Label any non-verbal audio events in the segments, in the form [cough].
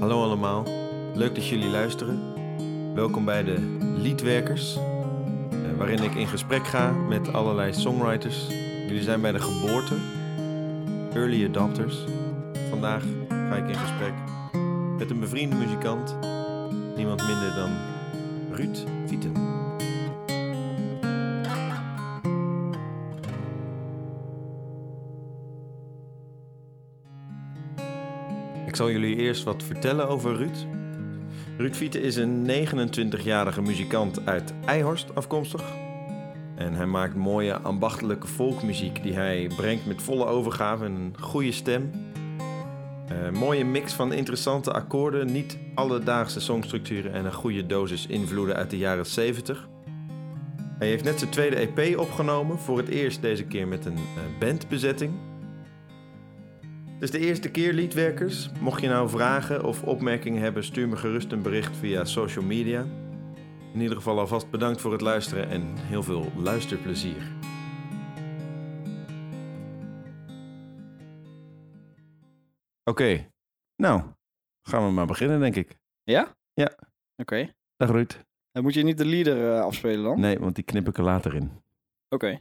Hallo allemaal, leuk dat jullie luisteren. Welkom bij de Liedwerkers, eh, waarin ik in gesprek ga met allerlei songwriters. Jullie zijn bij de geboorte, early adopters. Vandaag ga ik in gesprek met een bevriende muzikant, niemand minder dan Ruud Vieten. Zal jullie eerst wat vertellen over Ruud. Ruud Vieten is een 29-jarige muzikant uit Eihorst afkomstig. En hij maakt mooie ambachtelijke folkmuziek die hij brengt met volle overgave en een goede stem. Een mooie mix van interessante akkoorden, niet alledaagse songstructuren en een goede dosis invloeden uit de jaren 70. Hij heeft net zijn tweede EP opgenomen, voor het eerst deze keer met een eh, bandbezetting. Dus de eerste keer liedwerkers. Mocht je nou vragen of opmerkingen hebben, stuur me gerust een bericht via social media. In ieder geval alvast bedankt voor het luisteren en heel veel luisterplezier. Oké, nou, gaan we maar beginnen denk ik. Ja? Ja. Oké. Dag Ruud. Dan moet je niet de leader eh, afspelen dan? Nee, want die knip ik er later in. Oké.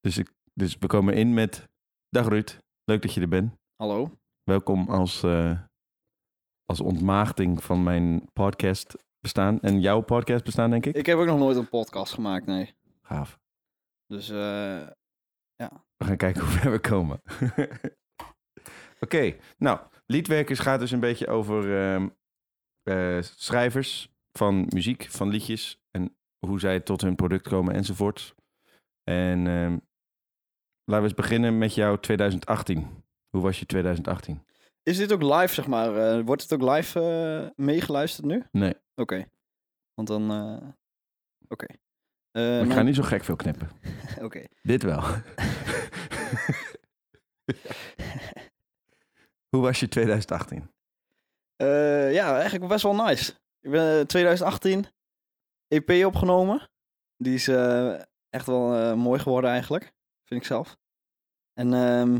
Dus, ik, dus we komen in met... Dag Ruud, leuk dat je er bent. Hallo. Welkom als, eh, als ontmaagding van mijn podcast bestaan. En jouw podcast bestaan, denk ik. Ik heb ook nog nooit een podcast gemaakt, nee. Gaaf. Dus eh, We gaan kijken hoe [laughs] ver we komen. [laughs] Oké, nou, Liedwerkers gaat dus een beetje over ehm, eh, schrijvers van muziek, van liedjes en hoe zij tot hun product komen enzovoort. En ehm, laten we eens beginnen met jouw 2018. Hoe was je 2018? is dit ook live, zeg maar? eh, wordt het ook live eh, meegeluisterd nu? Nee, Oké. Want dan... eh, Oké. Eh, maar ik ga niet zo gek veel knippen. [laughs] Oké. Dit wel. [laughs] hoe was je 2018? Eh, ja, eigenlijk best wel nice. Ik ben eh, 2018 EP opgenomen. Die is echt wel mooi geworden eigenlijk, vind ik zelf. En ehm,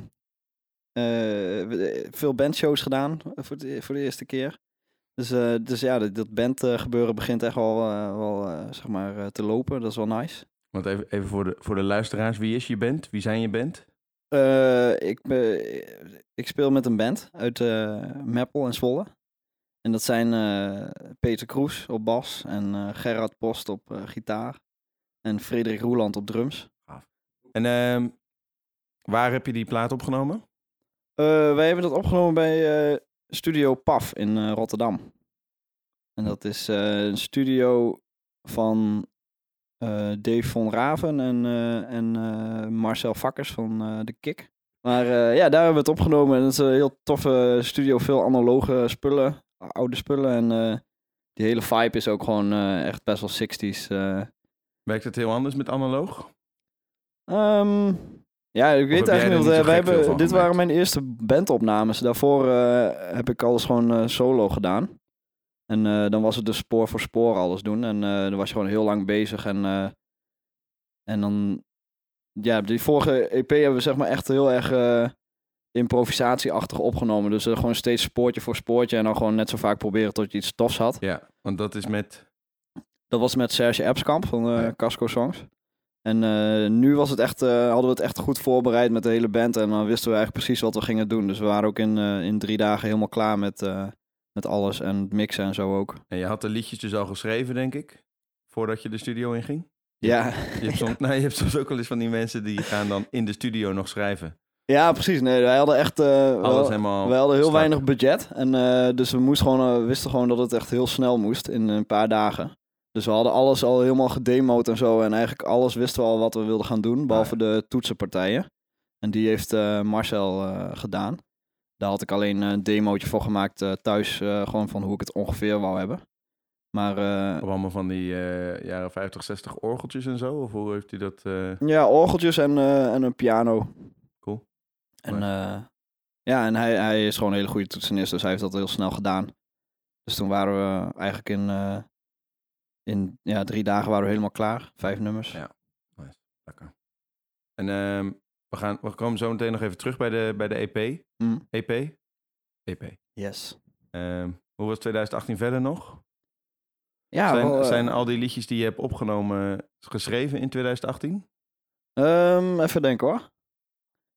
eh, we- veel bandshows gedaan eh, voor de, voor de eerste keer. Dus, eh, dus ja, dat, dat bandgebeuren begint echt wel, eh, wel eh, zeg maar, eh, te lopen. Dat is wel nice. Want even, even voor, de, voor de luisteraars, wie is je band? Wie zijn je band? Eh, ik, ik speel met een band uit eh Meppel en Zwolle. En dat zijn eh, Peter Kroes op bas en eh, Gerard Post op eh, gitaar. En Frederik Roeland op drums. En ehm, waar heb je die plaat opgenomen? Eh, wij hebben dat opgenomen bij eh, Studio PAF in eh, Rotterdam. En dat is een studio van Dave von Raven en, en Marcel Vakkers van De Kik. Maar ja, daar hebben we het opgenomen. En het is een heel toffe studio, veel analoge spullen, oude spullen. En die hele vibe is ook gewoon echt best wel 60s. eh. Werkt het heel anders met analoog? Ehm, ja, ik weet eigenlijk niet. zo eh, hebben, dit waren mijn eerste bandopnames. Daarvoor eh, heb ik alles gewoon eh, solo gedaan. En dan was het dus spoor voor spoor alles doen. En dan was je gewoon heel lang bezig. En, en dan, ja, die vorige EP hebben we zeg maar echt heel erg improvisatieachtig opgenomen. Dus gewoon steeds spoortje voor spoortje. En dan gewoon net zo vaak proberen tot je iets tofs had. Ja, want dat is met... Dat was met Serge Epskamp van Ja. Casco Songs. En eh, nu was het echt, eh, hadden we het echt goed voorbereid met de hele band. En dan wisten we eigenlijk precies wat we gingen doen. Dus we waren ook in, eh, in drie dagen helemaal klaar met, eh, met alles. En het mixen en zo ook. En je had de liedjes dus al geschreven, denk ik, voordat je de studio inging? Ja, Je hebt, [laughs] soms, nou, je hebt soms ook wel eens van die mensen die gaan dan in de studio nog schrijven. ja precies. Nee, wij hadden echt... eh, Alles helemaal we hadden heel strak. weinig budget. En eh, dus we moesten gewoon, eh, wisten gewoon dat het echt heel snel moest in een paar dagen. Dus we hadden alles al helemaal gedemoed en zo. En eigenlijk alles wisten we al wat we wilden gaan doen. Behalve de toetsenpartijen. En die heeft eh, Marcel eh, gedaan. Daar had ik alleen een demootje voor gemaakt eh, thuis. gewoon van hoe ik het ongeveer wou hebben. Maar Op allemaal van die jaren 50, 60 orgeltjes en zo? Of hoe heeft u dat... ja, orgeltjes en, en een piano. Cool. En ja, en hij, hij is gewoon een hele goede toetsenist. Dus hij heeft dat heel snel gedaan. Dus toen waren we eigenlijk in, in ja, drie dagen waren we helemaal klaar. Vijf nummers. Ja. Lekker. En ehm, we, gaan, we komen zo meteen nog even terug bij de, bij de EP. Mm. EP? EP. Yes. Ehm, hoe was 2018 verder nog? Ja, zijn, wel, eh, zijn al die liedjes die je hebt opgenomen geschreven in 2018? ehm, even denken hoor.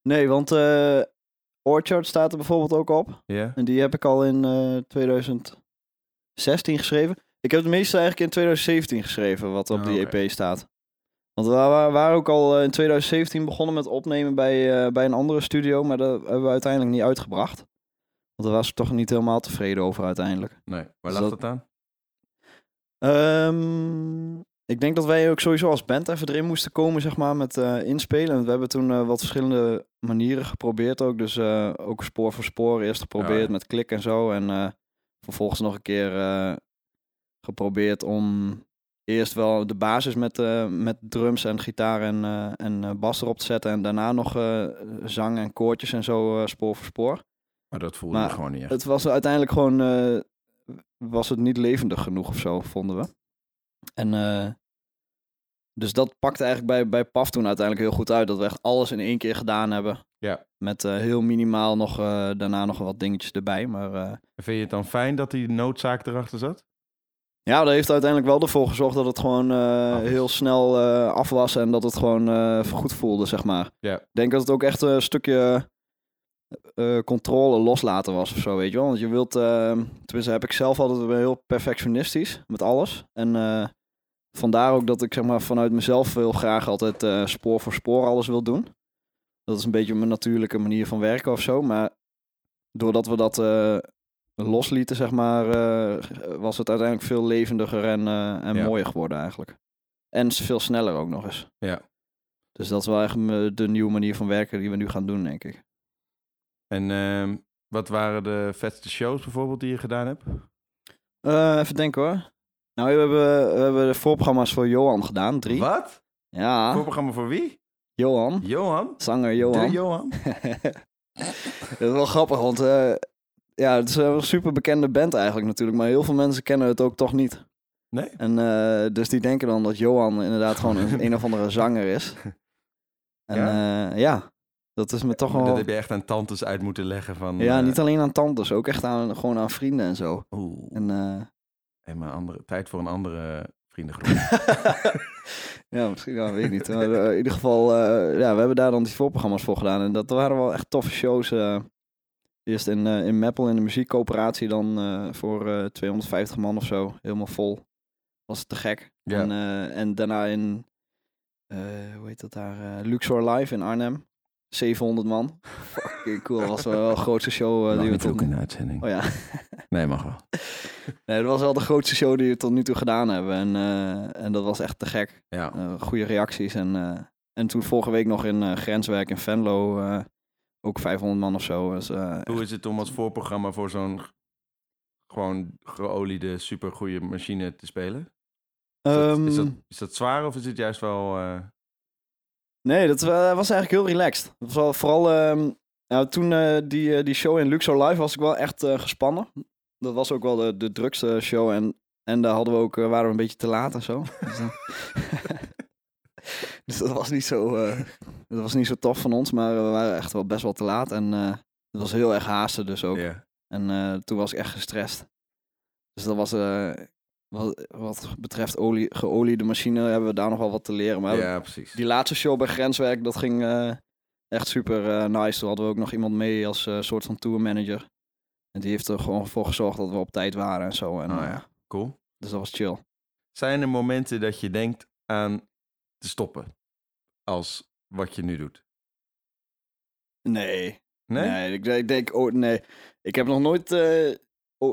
Nee, want eh, Orchard staat er bijvoorbeeld ook op. Ja. En die heb ik al in eh 2016 geschreven. Ik heb het meeste eigenlijk in 2017 geschreven, wat op Ah, die. EP staat. Want we wa- waren ook al eh, in 2017 begonnen met opnemen bij, eh, bij een andere studio, maar dat hebben we uiteindelijk niet uitgebracht. Want daar was ik toch niet helemaal tevreden over uiteindelijk. Nee. Waar Dus lag dat- dat aan? Ehm, ik denk dat wij ook sowieso als band even erin moesten komen, zeg maar, met eh, inspelen. En we hebben toen wat verschillende manieren geprobeerd ook. Dus ook spoor voor spoor eerst geprobeerd ja. met klik en zo. En vervolgens nog een keer geprobeerd om eerst wel de basis met, eh, met drums en gitaar en, eh, en eh, bas erop te zetten. En daarna nog zang en koortjes en zo spoor voor spoor. Maar dat voelde Maar je gewoon niet echt. Het was uiteindelijk gewoon, was het niet levendig genoeg of zo, vonden we. En dus dat pakte eigenlijk bij, bij PAF toen uiteindelijk heel goed uit. Dat we echt alles in één keer gedaan hebben. Ja. Met heel minimaal nog, daarna nog wat dingetjes erbij. Maar Vind je het dan fijn dat die noodzaak erachter zat? Ja, dat heeft uiteindelijk wel ervoor gezorgd dat het gewoon eh, heel snel eh, af was. En dat het gewoon eh, goed voelde, zeg maar. Ik denk dat het ook echt een stukje controle loslaten was of zo, weet je wel. Want je wilt, tenminste heb ik zelf altijd ben heel perfectionistisch met alles. En vandaar ook dat ik zeg maar vanuit mezelf heel graag altijd spoor voor spoor alles wil doen. Dat is een beetje mijn natuurlijke manier van werken of zo. Maar doordat we dat loslieten, zeg maar, eh, was het uiteindelijk veel levendiger en, eh, en Ja. mooier geworden eigenlijk. En veel sneller ook nog eens. Ja. Dus dat is wel echt de nieuwe manier van werken die we nu gaan doen, denk ik. En ehm, wat waren de vetste shows bijvoorbeeld die je gedaan hebt? Eh, even denken hoor. Nou, we hebben, we hebben de voorprogramma's voor Johan gedaan, drie. Wat? Ja, Voorprogramma voor wie? Johan. Johan? Zanger Johan. De Johan? [laughs] dat is wel grappig, want ja, het is een super bekende band eigenlijk natuurlijk. Maar heel veel mensen kennen het ook toch niet. Nee? En eh, dus die denken dan dat Johan inderdaad gewoon een, [laughs] een of andere zanger is. En ja, ja dat is me toch wel... Dat heb je echt aan tantes uit moeten leggen van... Ja, eh, niet alleen aan tantes, ook echt aan, gewoon aan vrienden en zo. Oeh, En, eh, hey, maar andere, tijd voor een andere vriendengroep. [laughs] ja, misschien, ja, weet ik niet. Maar eh, in ieder geval, eh, ja, we hebben daar dan die voorprogramma's voor gedaan. En dat waren wel echt toffe shows. Eh. eerst in, eh in Meppel in de muziekcoöperatie dan eh, voor eh 250 man of zo. Helemaal vol. Was te gek. Ja. En, eh, en daarna in, eh, hoe heet dat daar, eh, Luxor Live in Arnhem. 700 man. [laughs] Fucking cool. Dat was wel de grootste show eh, Mag die we niet ook in de uitzending. Oh ja. [laughs] Nee, mag wel. [laughs] Nee, dat was wel de grootste show die we tot nu toe gedaan hebben. En, eh, en dat was echt te gek. Ja. Eh, goede reacties. En, eh, en toen vorige week nog in eh, Grenswerk in Venlo. Eh, ook 500 man of zo. Dus, eh, Hoe is het om als voorprogramma voor zo'n gewoon geoliede, supergoeie machine te spelen? Is, dat, is, dat, ehm, is dat zwaar of is het juist wel... eh, Nee, dat wa- was eigenlijk heel relaxed. Dat was wel, vooral ehm, nou, toen eh, die, eh, die show in Luxor Live was ik wel echt eh, gespannen. Dat was ook wel de, de drukste show. En, en daar hadden we ook, eh, waren we een beetje te laat en zo. Dus, [laughs] dus dat was niet zo, eh, dat was niet zo tof van ons. Maar we waren echt wel best wel te laat. En eh, het was heel erg haasten dus ook. En eh, toen was ik echt gestrest. Dus dat was, eh, wat, wat betreft olie, geoliede machine, hebben we daar nog wel wat te leren. Maar ja, precies. die laatste show bij Grenswerk, dat ging echt super nice. Toen hadden we ook nog iemand mee als soort van tourmanager. En die heeft er gewoon voor gezorgd dat we op tijd waren en zo. En, Oh eh, ja, cool. Dus dat was chill. Zijn er momenten dat je denkt aan te stoppen? Als wat je nu doet? Nee. Nee? Nee, ik, ik denk, oh nee. Ik heb nog nooit eh,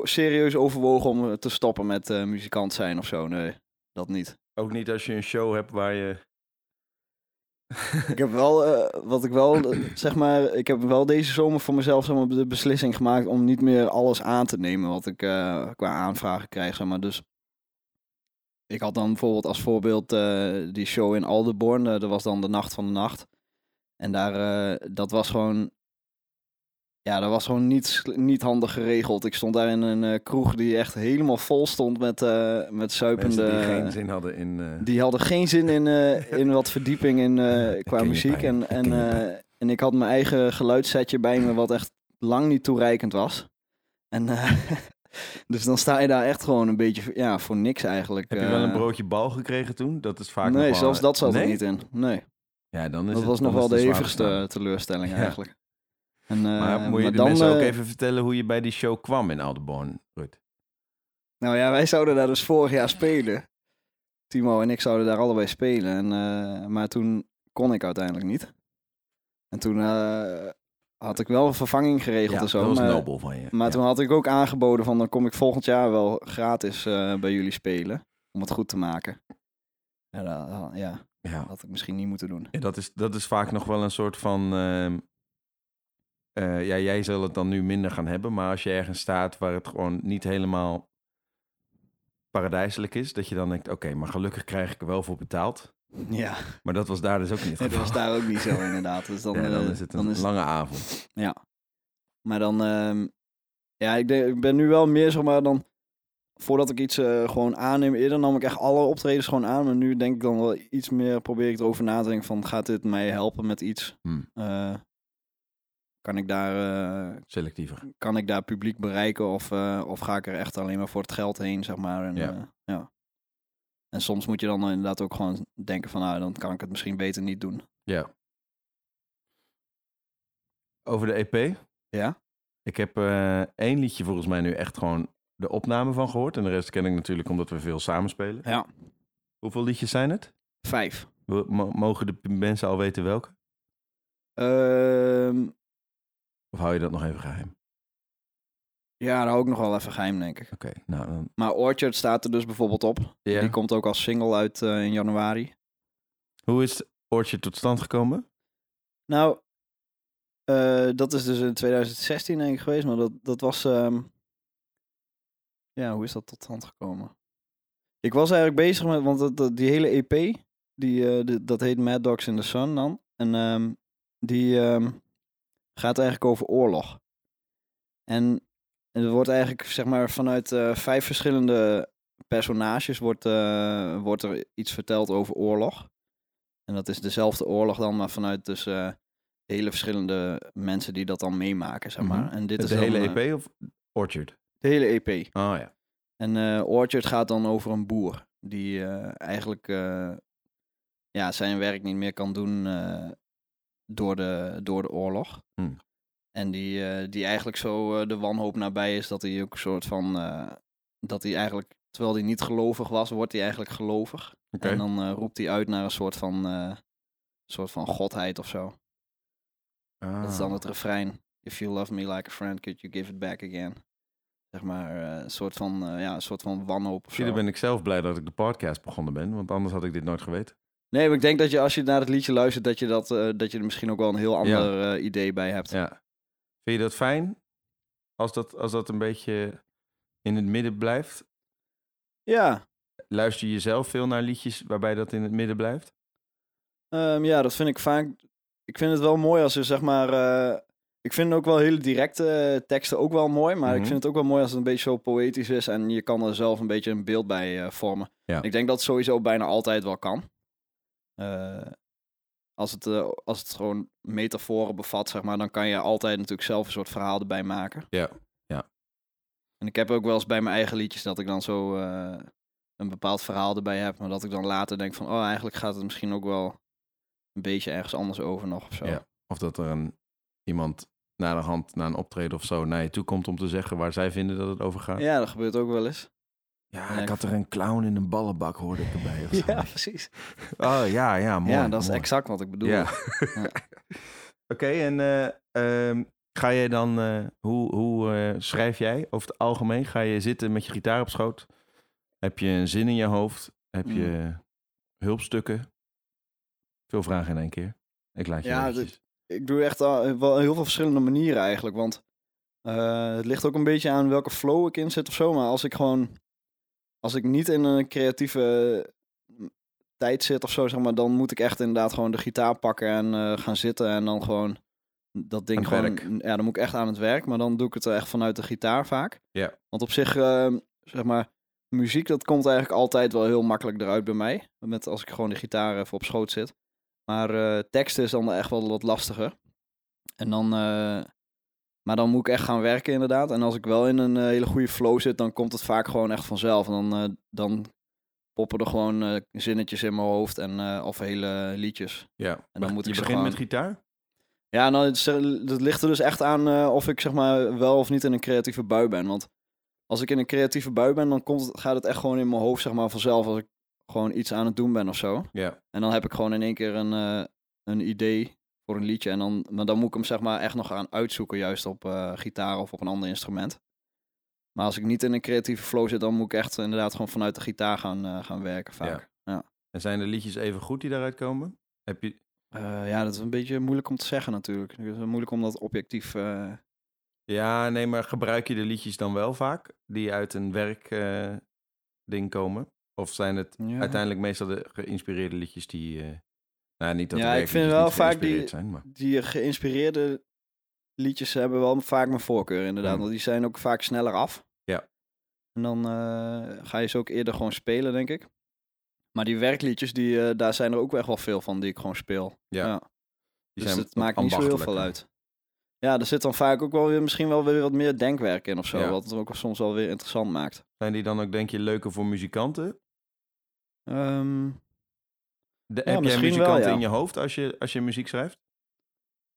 serieus overwogen om eh, te stoppen met eh, muzikant zijn of zo. Nee, dat niet. Ook niet als je een show hebt waar je... Ik heb wel, [laughs] wat ik wel, zeg maar, ik heb wel deze zomer voor mezelf zeg maar, de beslissing gemaakt om niet meer alles aan te nemen wat ik qua aanvragen krijg, zeg maar. Dus ik had dan bijvoorbeeld als voorbeeld eh, die show in Alderborn, eh, dat was dan de Nacht van de Nacht. En daar, eh, dat was gewoon, ja, dat was gewoon niet, niet handig geregeld. Ik stond daar in een kroeg die echt helemaal vol stond met, met zuipende... Mensen die geen zin hadden in... Die hadden geen zin in, in wat verdieping in, [laughs] qua muziek. En, ik en, en ik had mijn eigen geluidssetje bij me, wat echt lang niet toereikend was. En, [laughs] Dus dan sta je daar echt gewoon een beetje ja, voor niks eigenlijk. Heb je wel een eh. broodje bal gekregen toen? Dat is vaak Nee, zelfs dat zat nee? er niet in. Nee, Ja, dan is dat het- was nog wel de hevigste teleurstelling Ja. eigenlijk. En, eh, Maar moet je maar de dan, mensen ook eh, even vertellen hoe je bij die show kwam in Aldeborn, Ruud? Nou ja, wij zouden daar dus vorig jaar spelen. Timo en ik zouden daar allebei spelen. En, maar toen kon ik uiteindelijk niet. En toen had ik wel een vervanging geregeld en zo. dat was maar nobel van je. maar Ja. toen had ik ook aangeboden van dan kom ik volgend jaar wel gratis eh, bij jullie spelen. Om het goed te maken. Ja, ja, Ja. dat had ik misschien niet moeten doen. Ja, dat, is, dat is vaak nog wel een soort van. ehm, eh, ja, jij zal het dan nu minder gaan hebben, maar als je ergens staat waar het gewoon niet helemaal paradijselijk is, dat je dan denkt: oké, maar gelukkig krijg ik er wel voor betaald. Ja, Maar dat was daar dus ook niet het [laughs] dat was daar ook niet zo inderdaad. Dus dan, [laughs] ja, dan eh, is het een is lange avond. Ja. Maar dan, ehm, ja, ik, denk, ik ben nu wel meer, zeg maar, dan, voordat ik iets eh, gewoon aanneem, eerder nam ik echt alle optredens gewoon aan. Maar nu denk ik dan wel iets meer, probeer ik erover na te denken van, gaat dit mij helpen met iets? Hmm. Eh, kan ik daar, eh, Selectiever. kan ik daar publiek bereiken of, eh, of ga ik er echt alleen maar voor het geld heen, zeg maar. En, Ja. eh, ja. En soms moet je dan inderdaad ook gewoon denken van, nou, dan kan ik het misschien beter niet doen. Ja. Over de EP. Ja? Ik heb eh, één liedje volgens mij nu echt gewoon de opname van gehoord. En de rest ken ik natuurlijk omdat we veel samenspelen. Ja. Hoeveel liedjes zijn het? Vijf. Mogen de mensen al weten welke? Ehm, Of hou je dat nog even geheim? Ja, daar hou ik nog wel even geheim, denk ik. Oké, nou dan... Maar Orchard staat er dus bijvoorbeeld op. Ja. Die komt ook als single uit eh, in januari. Hoe is Orchard tot stand gekomen? Nou, eh, dat is dus in 2016 denk ik geweest, maar dat, dat was... ehm, Ja, hoe is dat tot stand gekomen? Ik was eigenlijk bezig met, want dat, dat- die hele EP, die, eh, dat heet Mad Dogs in the Sun dan. En ehm, die ehm, gaat eigenlijk over oorlog. En en er wordt eigenlijk, zeg maar, vanuit eh, vijf verschillende personages wordt, eh, wordt er iets verteld over oorlog. En dat is dezelfde oorlog dan, maar vanuit dus eh, hele verschillende mensen die dat dan meemaken, zeg maar. Mhm. En dit de is dan, hele EP of Orchard? de hele EP. Oh ja. En Orchard gaat dan over een boer die eigenlijk ja, zijn werk niet meer kan doen door, de, door de oorlog. Hmm. En die, eh, die eigenlijk zo eh, de wanhoop nabij is dat hij ook een soort van. eh, dat hij eigenlijk, terwijl hij niet gelovig was, wordt hij eigenlijk gelovig. En dan roept hij uit naar een soort van, soort van godheid of zo. Dat is dan Ah. het refrein. If you love me like a friend, could you give it back again? Zeg maar, een soort van, ja, een soort van wanhoop Zie, dan ben ik zelf blij dat ik de podcast begonnen ben, want anders had ik dit nooit geweten. Nee, maar ik denk dat je als je naar het liedje luistert, dat je, dat, dat je er misschien ook wel een heel ander idee bij hebt. Ja. Vind je dat fijn? Als dat, als dat een beetje in het midden blijft? Ja, Luister je zelf veel naar liedjes waarbij dat in het midden blijft? ehm, ja, dat vind ik vaak. Ik vind het wel mooi als er zeg maar. eh, ik vind ook wel hele directe eh, teksten ook wel mooi, maar ik Mhm. vind het ook wel mooi als het een beetje zo poëtisch is en je kan er zelf een beetje een beeld bij eh, vormen. Ja. Ik denk dat het sowieso bijna altijd wel kan. Eh, als, het, eh, als het gewoon metaforen bevat, zeg maar, dan kan je altijd natuurlijk zelf een soort verhaal erbij maken. Ja, ja. En ik heb ook wel eens bij mijn eigen liedjes dat ik dan zo eh, een bepaald verhaal erbij heb, maar dat ik dan later denk van, oh, eigenlijk gaat het misschien ook wel een beetje ergens anders over nog of zo. Ja. Of dat er een, iemand na de hand, na een optreden of zo, naar je toe komt om te zeggen waar zij vinden dat het over gaat. Ja, dat gebeurt ook wel eens. Ja, ik had er een clown in een ballenbak, hoorde ik erbij. Of [laughs] zo. Ja, precies. [laughs] Oh ja, ja, mooi. ja, dat is mooi. exact wat ik bedoel. Ja. Ja. [laughs] Oké, en eh, ehm, ga je dan, eh, hoe, hoe eh, schrijf jij over het algemeen? Ga je zitten met je gitaar op schoot? Heb je een zin in je hoofd? Heb je hulpstukken? Veel vragen in één keer. Ik laat je Ja, eventjes. ik doe echt al, wel heel veel verschillende manieren eigenlijk. Want het ligt ook een beetje aan welke flow ik in zit of zo. Maar als ik gewoon, als ik niet in een creatieve tijd zit of zo, zeg maar, dan moet ik echt inderdaad gewoon de gitaar pakken en eh, gaan zitten en dan gewoon dat ding gewoon, werk. ja, dan moet ik echt aan het werk. Maar dan doe ik het echt vanuit de gitaar vaak. Ja. Want op zich, eh, zeg maar, muziek dat komt eigenlijk altijd wel heel makkelijk eruit bij mij. Met als ik gewoon de gitaar even op schoot zit. Maar eh, teksten is dan echt wel wat lastiger. En dan, eh, Maar dan moet ik echt gaan werken inderdaad. En als ik wel in een eh, hele goede flow zit, dan komt het vaak gewoon echt vanzelf. En dan, eh, dan poppen er gewoon eh, zinnetjes in mijn hoofd en, of hele liedjes. Ja. En dan moet je ik begint gewoon- met gitaar? Ja, nou, het, dat ligt er dus echt aan of ik zeg maar wel of niet in een creatieve bui ben. Want als ik in een creatieve bui ben, dan komt het, gaat het echt gewoon in mijn hoofd zeg maar vanzelf als ik gewoon iets aan het doen ben of zo. Ja. En dan heb ik gewoon in één keer een, een idee voor een liedje. En dan, maar dan moet ik hem zeg maar echt nog gaan uitzoeken, juist op eh, gitaar of op een ander instrument. Maar als ik niet in een creatieve flow zit, dan moet ik echt inderdaad gewoon vanuit de gitaar gaan, eh, gaan werken vaak. Ja. En zijn de liedjes even goed die daaruit komen? Heb je... Eh, ja, dat is een beetje moeilijk om te zeggen natuurlijk. Het is moeilijk om dat objectief... Ja, nee, maar gebruik je de liedjes dan wel vaak? Die uit een werk eh, ding komen? Of zijn het ja. uiteindelijk meestal de geïnspireerde liedjes die... eh, nou, niet dat Ja, ik vind wel vaak die- geïnspireerd zijn, maar... die geïnspireerde liedjes hebben wel vaak mijn voorkeur inderdaad. Mm. Want die zijn ook vaak sneller af. Ja. En dan eh, ga je ze ook eerder gewoon spelen, denk ik. Maar die werkliedjes, die, eh, daar zijn er ook echt wel veel van die ik gewoon speel. Ja, Ja. Die dus zijn het maakt niet zo heel veel uit. Ja, er zit dan vaak ook wel weer misschien wel weer wat meer denkwerk in of zo. Ja. Wat het ook soms wel weer interessant maakt. Zijn die dan ook, denk je, leuker voor muzikanten? Ehm, De, heb Ja, jij misschien wel, muzikanten ja. in je hoofd als je, als je muziek schrijft?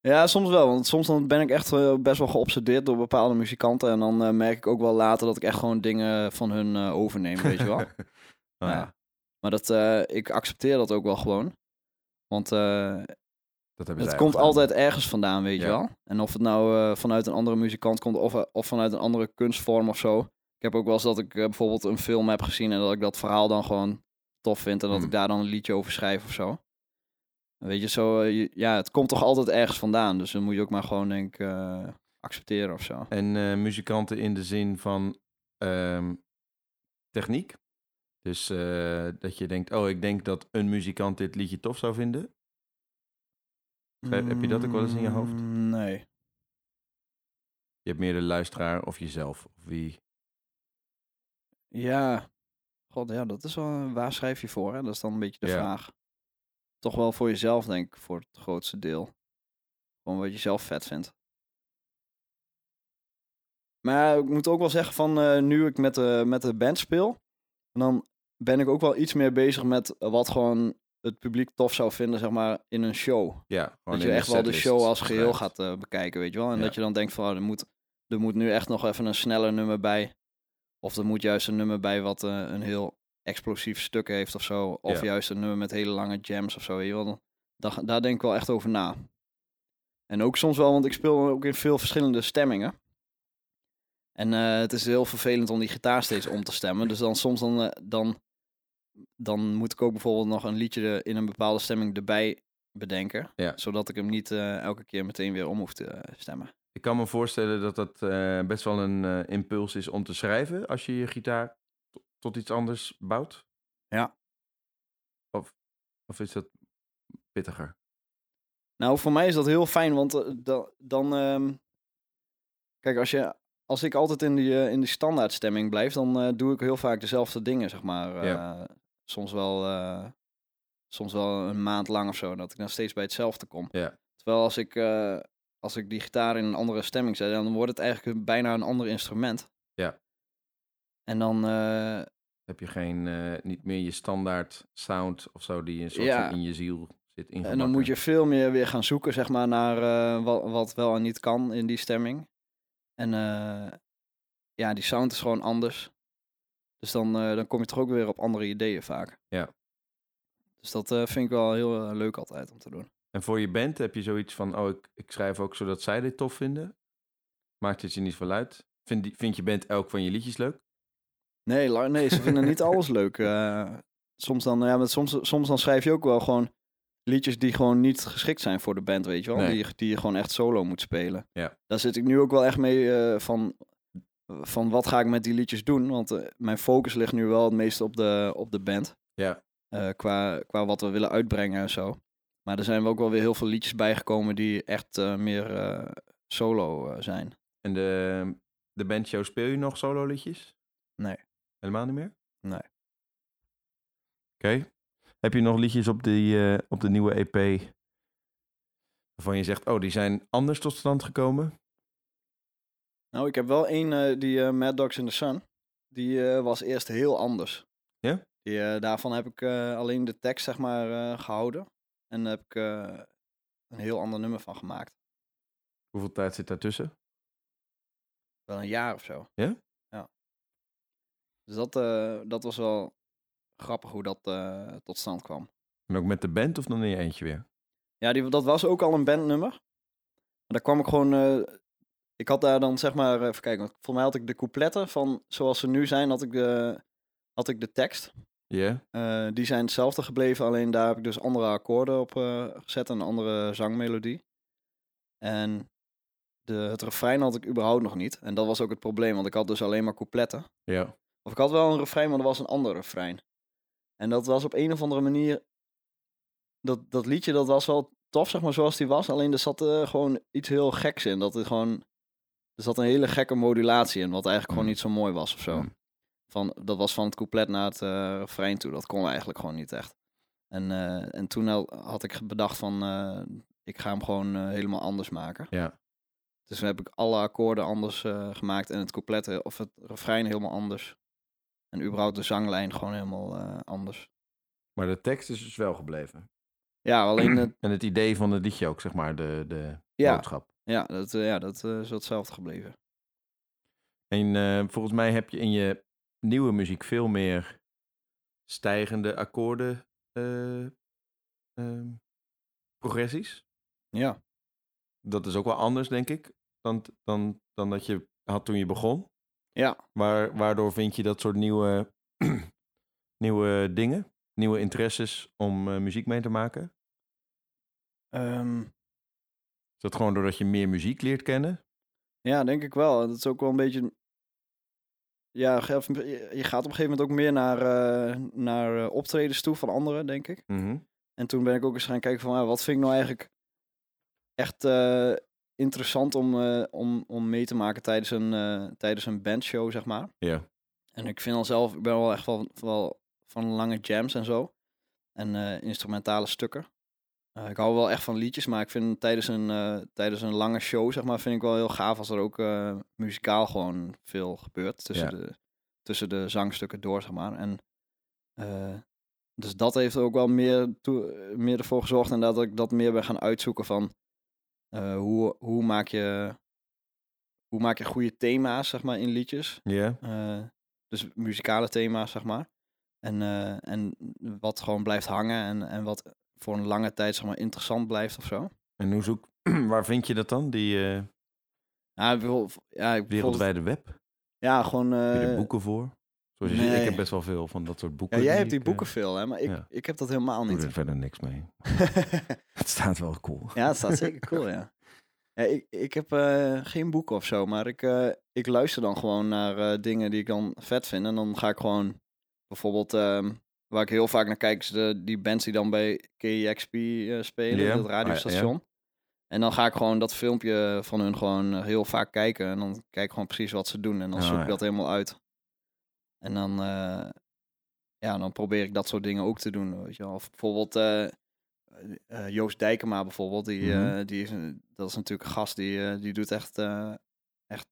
Ja, soms wel. Want soms dan ben ik echt eh, best wel geobsedeerd door bepaalde muzikanten. En dan eh, merk ik ook wel later dat ik echt gewoon dingen van hun eh, overneem, weet je wel. [laughs] Oh, ja. Maar dat, ik accepteer dat ook wel gewoon. Want Dat het komt gedaan. altijd ergens vandaan, weet je wel. En of het nou vanuit een andere muzikant komt of, of vanuit een andere kunstvorm of zo. Ik heb ook wel eens dat ik bijvoorbeeld een film heb gezien en dat ik dat verhaal dan gewoon tof vind. En dat Hmm. ik daar dan een liedje over schrijf of zo. Weet je, zo, eh, ja, het komt toch altijd ergens vandaan. Dus dan moet je ook maar gewoon, denk ik, eh, accepteren of zo. En eh, muzikanten in de zin van ehm, techniek. Dus dat je denkt, oh, ik denk dat een muzikant dit liedje tof zou vinden. Heb- heb je dat ook wel eens in je hoofd? Mm, Nee. Je hebt meer de luisteraar of jezelf. Of wie. Ja. God, ja, dat is wel... Waar schrijf je voor, hè? Dat is dan een beetje de Ja. vraag. Toch wel voor jezelf, denk ik, voor het grootste deel. Gewoon wat je zelf vet vindt. Maar ik moet ook wel zeggen van, eh, nu ik met de, met de band speel, dan ben ik ook wel iets meer bezig met wat gewoon het publiek tof zou vinden, zeg maar, in een show. Ja, dat je echt wel de show als geheel gaat eh, bekijken, weet je wel. En Ja. dat je dan denkt van, oh, er, moet, er moet nu echt nog even een sneller nummer bij. Of er moet juist een nummer bij wat eh, een heel explosief stuk heeft of zo. Of Ja. juist een nummer met hele lange jams of zo, weet je wel. Dan- Daar, daar denk ik wel echt over na. En ook soms wel, want ik speel ook in veel verschillende stemmingen. En eh, het is heel vervelend om die gitaar steeds om te stemmen. Dus dan soms dan, eh, dan, dan moet ik ook bijvoorbeeld nog een liedje in een bepaalde stemming erbij bedenken. Ja. Zodat ik hem niet elke keer meteen weer om hoef te stemmen. Ik kan me voorstellen dat dat eh, best wel een eh, impuls is om te schrijven als je je gitaar to- tot iets anders bouwt. Ja. Of, of is dat pittiger? Nou, voor mij is dat heel fijn, want eh, da- dan... ehm, kijk, als, je, als ik altijd in die, in die standaardstemming blijf, dan doe ik heel vaak dezelfde dingen, zeg maar. Ja. Soms wel... soms wel een maand lang of zo, dat ik dan steeds bij hetzelfde kom. Ja. Terwijl als ik, als ik die gitaar in een andere stemming zet, dan wordt het eigenlijk bijna een ander instrument. Ja. En dan, eh, Heb je geen, eh, niet meer je standaard sound of zo die een soort Ja. in je ziel zit ingebakken? en dan moet je veel meer weer gaan zoeken, zeg maar, naar eh, wat, wat wel en niet kan in die stemming. En ja, die sound is gewoon anders. Dus dan, dan kom je toch ook weer op andere ideeën vaak. Ja. Dus dat vind ik wel heel leuk altijd om te doen. En voor je band heb je zoiets van, oh, ik, ik schrijf ook zodat zij dit tof vinden? Maakt het je niet veel uit? Vind, die- vind je band elk van je liedjes leuk? Nee, nee ze vinden niet alles [laughs] leuk. Eh, soms, dan, ja, maar soms, soms dan schrijf je ook wel gewoon liedjes die gewoon niet geschikt zijn voor de band, weet je wel. Nee. Die, je- die je gewoon echt solo moet spelen. Ja. Daar zit ik nu ook wel echt mee eh, van, van wat ga ik met die liedjes doen. Want eh, mijn focus ligt nu wel het meest op de, op de band. Ja. Qua, qua wat we willen uitbrengen en zo. Maar er zijn ook wel weer heel veel liedjes bijgekomen die echt eh, meer eh, solo eh, zijn. En de, de bandshow speel je nog solo liedjes? Nee. Helemaal niet meer? Nee. Oké. Heb je nog liedjes op, die, op de nieuwe EP waarvan je zegt, oh, die zijn anders tot stand gekomen? Nou, ik heb wel één, die Mad Dogs in the Sun. Die was eerst heel anders. Ja? Die, daarvan heb ik alleen de tekst, zeg maar, eh, gehouden. En daar heb ik eh, een heel ander nummer van gemaakt. Hoeveel tijd zit daartussen? Wel een jaar of zo. Ja? Ja. Dus dat, eh, dat was wel grappig hoe dat eh, tot stand kwam. En ook met de band of dan in je eentje weer? Ja, die, dat was ook al een bandnummer. Maar daar kwam ik gewoon... ik had daar dan zeg maar... Even kijken, volgens mij had ik de coupletten van zoals ze nu zijn, had ik de, had ik de tekst. Ja? Eh, die zijn hetzelfde gebleven, alleen daar heb ik dus andere akkoorden op eh, gezet en een andere zangmelodie. En de, het refrein had ik überhaupt nog niet. En dat was ook het probleem, want ik had dus alleen maar coupletten. Ja. Of ik had wel een refrein, maar er was een ander refrein. En dat was op een of andere manier... Dat, dat liedje, dat was wel tof, zeg maar, zoals die was. Alleen er zat eh, gewoon iets heel geks in. Dat er gewoon... Er zat een hele gekke modulatie in, wat eigenlijk gewoon Mm. niet zo mooi was of zo. Mm. Van, dat was van het couplet naar het eh refrein toe. Dat kon eigenlijk gewoon niet echt. En, eh, en toen al- had ik bedacht van... eh, ik ga hem gewoon helemaal anders maken. Ja. Dus toen heb ik alle akkoorden anders gemaakt en het couplet of het refrein helemaal anders. En überhaupt de zanglijn gewoon helemaal anders. Maar de tekst is dus wel gebleven. Ja, alleen het, [clears throat] En het idee van het liedje ook, zeg maar, de, de Ja. boodschap. ja, dat, ja, dat is hetzelfde gebleven. En volgens mij heb je in je nieuwe muziek veel meer stijgende akkoorden eh, ehm, progressies. Ja. Dat is ook wel anders, denk ik, dan, dan, dan dat je had toen je begon. Ja. Maar waardoor vind je dat soort nieuwe, [clears throat] nieuwe dingen, nieuwe interesses om eh, muziek mee te maken? Ehm, Is dat gewoon doordat je meer muziek leert kennen? ja, denk ik wel. Dat is ook wel een beetje... Ja, je gaat op een gegeven moment ook meer naar, eh, naar eh, optredens toe van anderen, denk ik. Mhm. En toen ben ik ook eens gaan kijken van, ah, wat vind ik nou eigenlijk echt eh, interessant om, om, om mee te maken tijdens een, tijdens een bandshow, zeg maar. Ja. En ik vind al zelf, ik ben wel echt wel, wel van lange jams en zo. En instrumentale stukken. Eh, ik hou wel echt van liedjes, maar ik vind tijdens een, eh, tijdens een lange show, zeg maar, vind ik wel heel gaaf als er ook eh, muzikaal gewoon veel gebeurt tussen, Ja. de, tussen de zangstukken door, zeg maar. En dus dat heeft er ook wel meer, toe, meer ervoor gezorgd en dat ik dat meer ben gaan uitzoeken van hoe, hoe, maak je, hoe maak je goede thema's, zeg maar, in liedjes. Ja. Dus muzikale thema's, zeg maar. En, en wat gewoon blijft hangen en, en wat voor een lange tijd zeg maar, interessant blijft of zo. En hoe zoek, [clears throat] waar vind je dat dan, die eh, Ja, ik ja, ik wereldwijde web? Ja, gewoon... Heb je er eh, boeken voor? Zoals je ziet, ik heb best wel veel van dat soort boeken. ja, jij hebt die ik, eh, boeken veel, hè? Maar ik, ja. ik heb dat helemaal doe niet. er verder niks mee. [laughs] Het staat wel cool. ja, het staat zeker cool, ja. ja ik, ik heb geen boeken of zo, maar ik, ik luister dan gewoon naar dingen die ik dan vet vind. En dan ga ik gewoon bijvoorbeeld... ehm, waar ik heel vaak naar kijk, is de, die bands die dan bij KXP eh, spelen, Ja, dat radiostation. En dan ga ik gewoon dat filmpje van hun gewoon eh, heel vaak kijken. En dan kijk ik gewoon precies wat ze doen. En dan Ah, zoek ik dat helemaal uit. En dan, eh, ja, dan probeer ik dat soort dingen ook te doen. Weet je wel. Of bijvoorbeeld Joost Dijkema bijvoorbeeld. Die, Mhm. die is, dat is natuurlijk een gast die, die doet echt, echt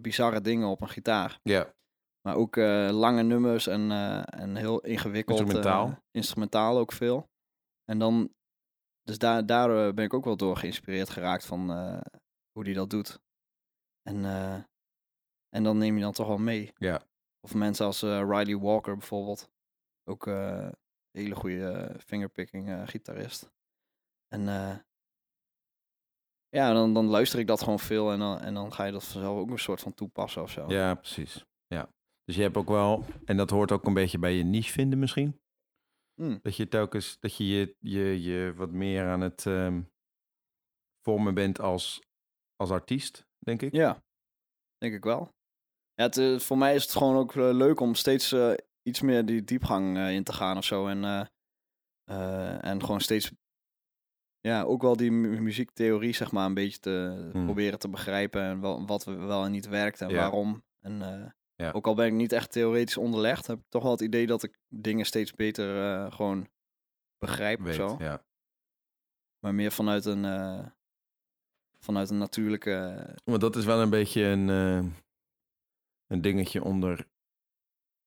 bizarre dingen op een gitaar. Ja. Maar ook eh, lange nummers en, eh, en heel ingewikkeld. eh, Instrumentaal. instrumentaal ook veel. En dan, dus daar, daar ben ik ook wel door geïnspireerd geraakt van hoe die dat doet. En, en dan neem je dan toch wel mee. Ja. Of mensen als Riley Walker bijvoorbeeld. Ook eh hele goede fingerpicking gitarist. En ja, dan, dan luister ik dat gewoon veel en dan, en dan ga je dat vanzelf ook een soort van toepassen of zo. ja, precies. Dus je hebt ook wel, en dat hoort ook een beetje bij je niche vinden misschien. Hmm. Dat je telkens, dat je je, je, je wat meer aan het ehm, vormen bent als, als artiest, denk ik. Ja, denk ik wel. Ja, het, eh, voor mij is het gewoon ook eh, leuk om steeds eh, iets meer die diepgang in te gaan of zo. En, en gewoon steeds, ja, ook wel die mu- muziektheorie, zeg maar, een beetje te Hmm. proberen te begrijpen. En wel, wat wel en niet werkt en Ja. waarom. En Ja. ook al ben ik niet echt theoretisch onderlegd, heb ik toch wel het idee dat ik dingen steeds beter eh, gewoon begrijp of Weet, zo. ja. Maar meer vanuit een, eh, vanuit een natuurlijke... Want dat is wel een beetje een, eh, een dingetje onder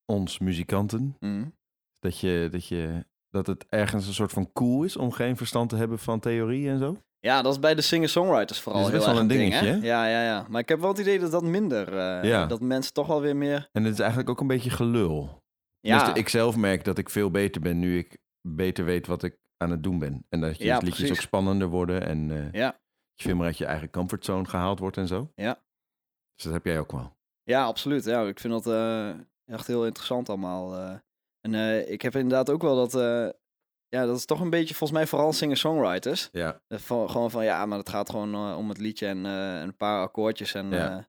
ons muzikanten. Mm. Dat, je, dat, je, dat het ergens een soort van cool is om geen verstand te hebben van theorie en zo. Ja, dat is bij de singer-songwriters vooral Dat is best wel een ding, dingetje, hè? Ja, ja, ja. Maar ik heb wel het idee dat dat minder... eh, Ja. Dat mensen toch wel weer meer... En het is eigenlijk ook een beetje gelul. Ja, Dus ik zelf merk dat ik veel beter ben nu ik beter weet wat ik aan het doen ben. En dat je Ja, liedjes precies. ook spannender worden en eh, ja, je veel meer uit je eigen comfortzone gehaald wordt en zo. Ja. Dus dat heb jij ook wel. ja, absoluut. Ja, ik vind dat eh, echt heel interessant allemaal. En ik heb inderdaad ook wel dat... ja, dat is toch een beetje volgens mij vooral singer-songwriters. Ja, Eh, Van, gewoon van ja, maar het gaat gewoon eh, om het liedje en eh, een paar akkoordjes. En Ja. ja.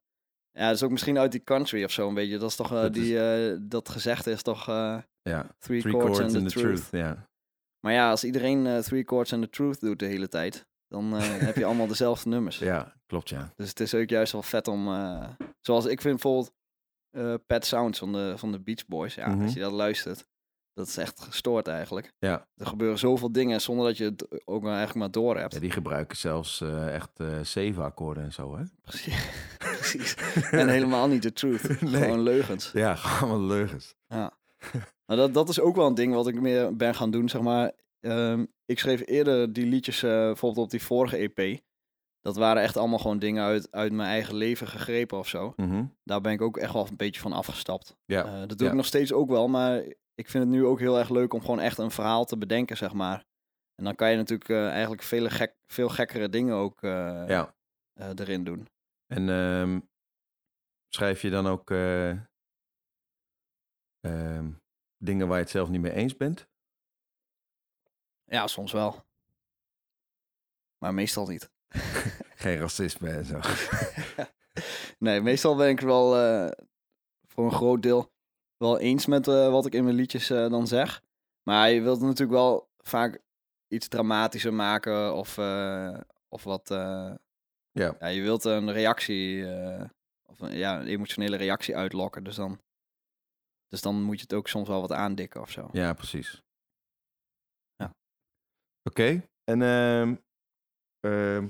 ja, dat is ook misschien uit die country of zo een beetje. Dat is toch Dat die, dat gezegd is toch ja. three, Three chords, and the, truth. Ja. Maar ja, als iedereen three chords and the truth doet de hele tijd, dan [laughs] heb je allemaal dezelfde nummers. ja, klopt ja. Dus het is ook juist wel vet om, zoals ik vind bijvoorbeeld Pet Sounds van de, van de Beach Boys. Ja, Mhm. als je dat luistert, dat is echt gestoord eigenlijk. Ja. Er gebeuren zoveel dingen zonder dat je het ook eigenlijk maar door hebt. ja die gebruiken zelfs eh, echt eh zeven akkoorden en zo, hè? [laughs] Precies. Precies. En helemaal niet de truth. [laughs] Nee. Gewoon leugens. Ja, [laughs] allemaal leugens. Ja. Maar dat, dat is ook wel een ding wat ik meer ben gaan doen, zeg maar. Ehm, ik schreef eerder die liedjes, eh, bijvoorbeeld op die vorige EP. Dat waren echt allemaal gewoon dingen uit, uit mijn eigen leven gegrepen of zo. Mhm. Daar ben ik ook echt wel een beetje van afgestapt. Ja, dat doe ja. ik nog steeds ook wel, maar ik vind het nu ook heel erg leuk om gewoon echt een verhaal te bedenken, zeg maar. En dan kan je natuurlijk eh, eigenlijk vele gek, veel gekkere dingen ook eh, ja. eh, erin doen. En ehm, schrijf je dan ook eh, ehm, dingen waar je het zelf niet mee eens bent? Ja, soms wel. Maar meestal niet. [laughs] Geen racisme en zo. [laughs] nee, meestal ben ik er wel voor een groot deel wel eens met eh, wat ik in mijn liedjes eh, dan zeg. Maar je wilt natuurlijk wel vaak iets dramatischer maken of, eh, of wat... Ja. ja, je wilt een reactie, of een, ja, een emotionele reactie uitlokken. Dus dan, dus dan moet je het ook soms wel wat aandikken of zo. Ja, precies. Ja. Oké, en ehm, ehm,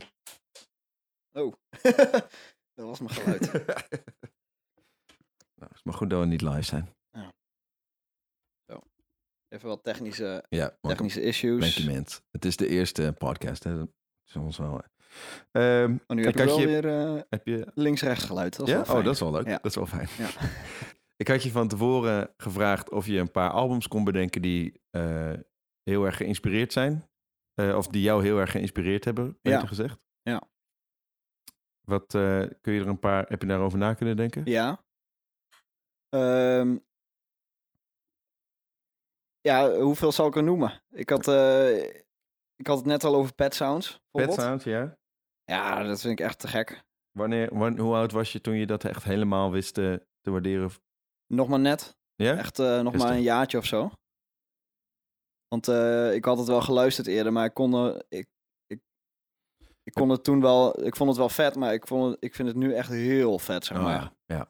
Oh, [laughs] dat was mijn geluid. [laughs] maar goed dat we niet live zijn. Even wat technische, Ja, technische issues. Het is de eerste podcast, hè? Dat is ons wel. hè. Ehm, Maar nu ik heb je had wel je, weer eh, heb je links-rechts geluid. Dat ja? Oh, dat is wel leuk. Ja. Dat is wel fijn. Ja. [laughs] ik had je van tevoren gevraagd of je een paar albums kon bedenken die eh, heel erg geïnspireerd zijn. Eh, of die jou heel erg geïnspireerd hebben, beter Ja. gezegd. Ja. Wat eh, kun je er een paar, heb je daarover na kunnen denken? Ja. Ehm, ja, hoeveel zal ik er noemen? Ik had, eh, ik had het net al over Pet Sounds. Pet. Sounds, ja. Ja, dat vind ik echt te gek. Wanneer, wan- hoe oud was je toen je dat echt helemaal wist te, te waarderen? Nog maar net. Ja? Echt eh, nog maar een jaartje of zo. Want eh, ik had het wel geluisterd eerder, maar ik kon er, ik, ik, ik kon het toen wel, ik vond het wel vet, maar ik, vond het, ik vind het nu echt heel vet, zeg Oh, maar. ja. ja.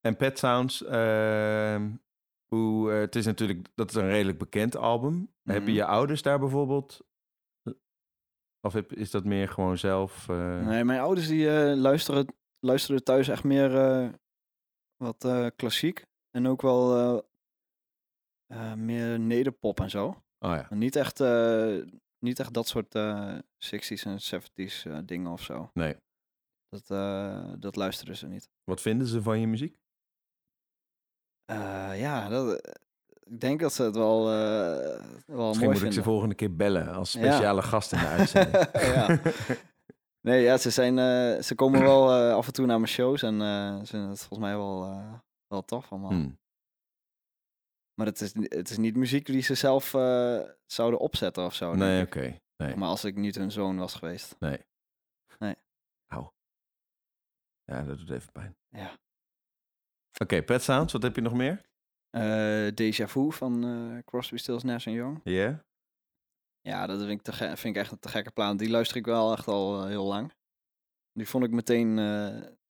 En Pet Sounds, ehm, hoe, eh, het is natuurlijk, dat is een redelijk bekend album. Hebben Mhm. je ouders daar bijvoorbeeld, of heb- is dat meer gewoon zelf? eh, Nee, mijn ouders die eh, luisteren, luisteren thuis echt meer eh, wat eh, klassiek. En ook wel eh, eh, meer nederpop en zo. Oh ja, Maar niet echt, eh, niet echt dat soort eh 60s en 70s eh, dingen of zo. nee. Dat, eh, dat luisteren ze niet. Wat vinden ze van je muziek? Eh, ja, dat, ik denk dat ze het wel, eh, wel Misschien mooi moet ik ze volgende keer bellen als Ja. speciale gast in de [laughs] uitzending. Ja. Nee, ja, ze, zijn, eh, ze komen wel [clears throat] eh, af en toe naar mijn shows en eh, ze vinden het volgens mij wel, eh, wel tof allemaal. Hmm. Maar het is, het is niet muziek die ze zelf eh, zouden opzetten of zo. Nee, oké. Nee, Maar als ik niet hun zoon was geweest. nee. Nee. Auw. Ja, dat doet even pijn. Ja. Oké, Pet Sounds, wat heb je nog meer? Eh Deja Vu van eh, Crosby, Stills, Nash Young. Ja? Ja, dat vind ik, te vind ik echt een te gekke plaat. Die luister ik wel echt al eh, heel lang. Die vond ik meteen,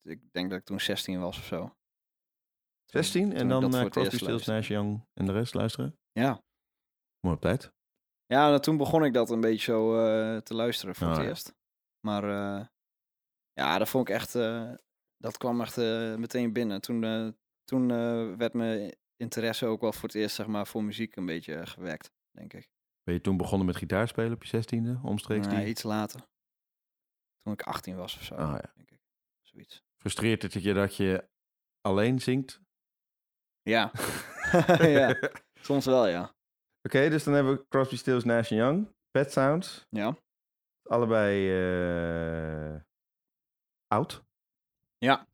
ik denk dat ik toen 16 was of zo. Toen- 16 toen en dan Crosby, Stills. Nash Young en de rest luisteren? Ja. Mooi op tijd. Ja, nou, toen begon ik dat een beetje zo te luisteren voor Oh, het ja. eerst. Maar Ja, dat vond ik echt. Dat kwam echt eh, meteen binnen. Toen, eh, toen eh, werd mijn interesse ook wel voor het eerst zeg maar, voor muziek een beetje gewekt, denk ik. Ben je toen begonnen met gitaarspelen op je zestiende, omstreeks Nee, iets later. Toen ik 18 was of zo. Ah, ja. denk ik. Zoiets. Frustreert het je dat je alleen zingt? Ja. [laughs] [laughs] ja, soms wel, ja. Oké, dus dan hebben we Crosby, Stills, Nash Young, Pet Sounds. Ja. Allebei oud. Ja.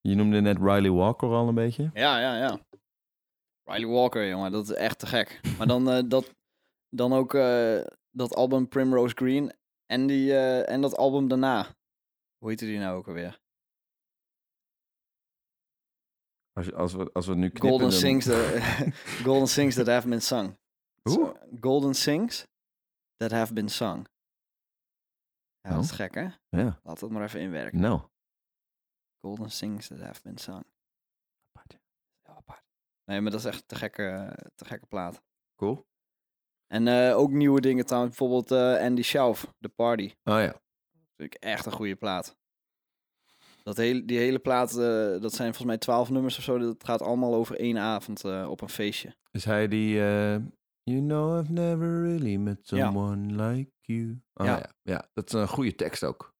Je noemde net Riley Walker al een beetje. Ja, ja, ja. Riley Walker, jongen, dat is echt te gek. Maar dan, eh, dat, dan ook eh, dat album Primrose Green en, die, eh, en dat album daarna. Hoe heette die nou ook alweer? Als, als, we, als we nu knippen... Golden Sings, that, [laughs] [laughs] Golden Sings That Have Been Sung. Hoe? Golden Sings That Have Been Sung. Ja, dat is Oh. gek, hè? Ja, Laat dat maar even inwerken. nou. Golden Sings That Have Been Sung. Ja, apart. Nee, maar dat is echt te gekke, te gekke plaat. Cool. En eh, ook nieuwe dingen trouwens. Bijvoorbeeld eh, Andy Schauf, The Party. Oh ja. Vind ik echt een goede plaat. Dat hele, die hele plaat, eh, dat zijn volgens mij twaalf nummers of zo. Dat gaat allemaal over één avond op een feestje. Is hij die... you know I've never really met Ja. someone like you. Oh, Ja. ja. ja. dat is een goede tekst ook.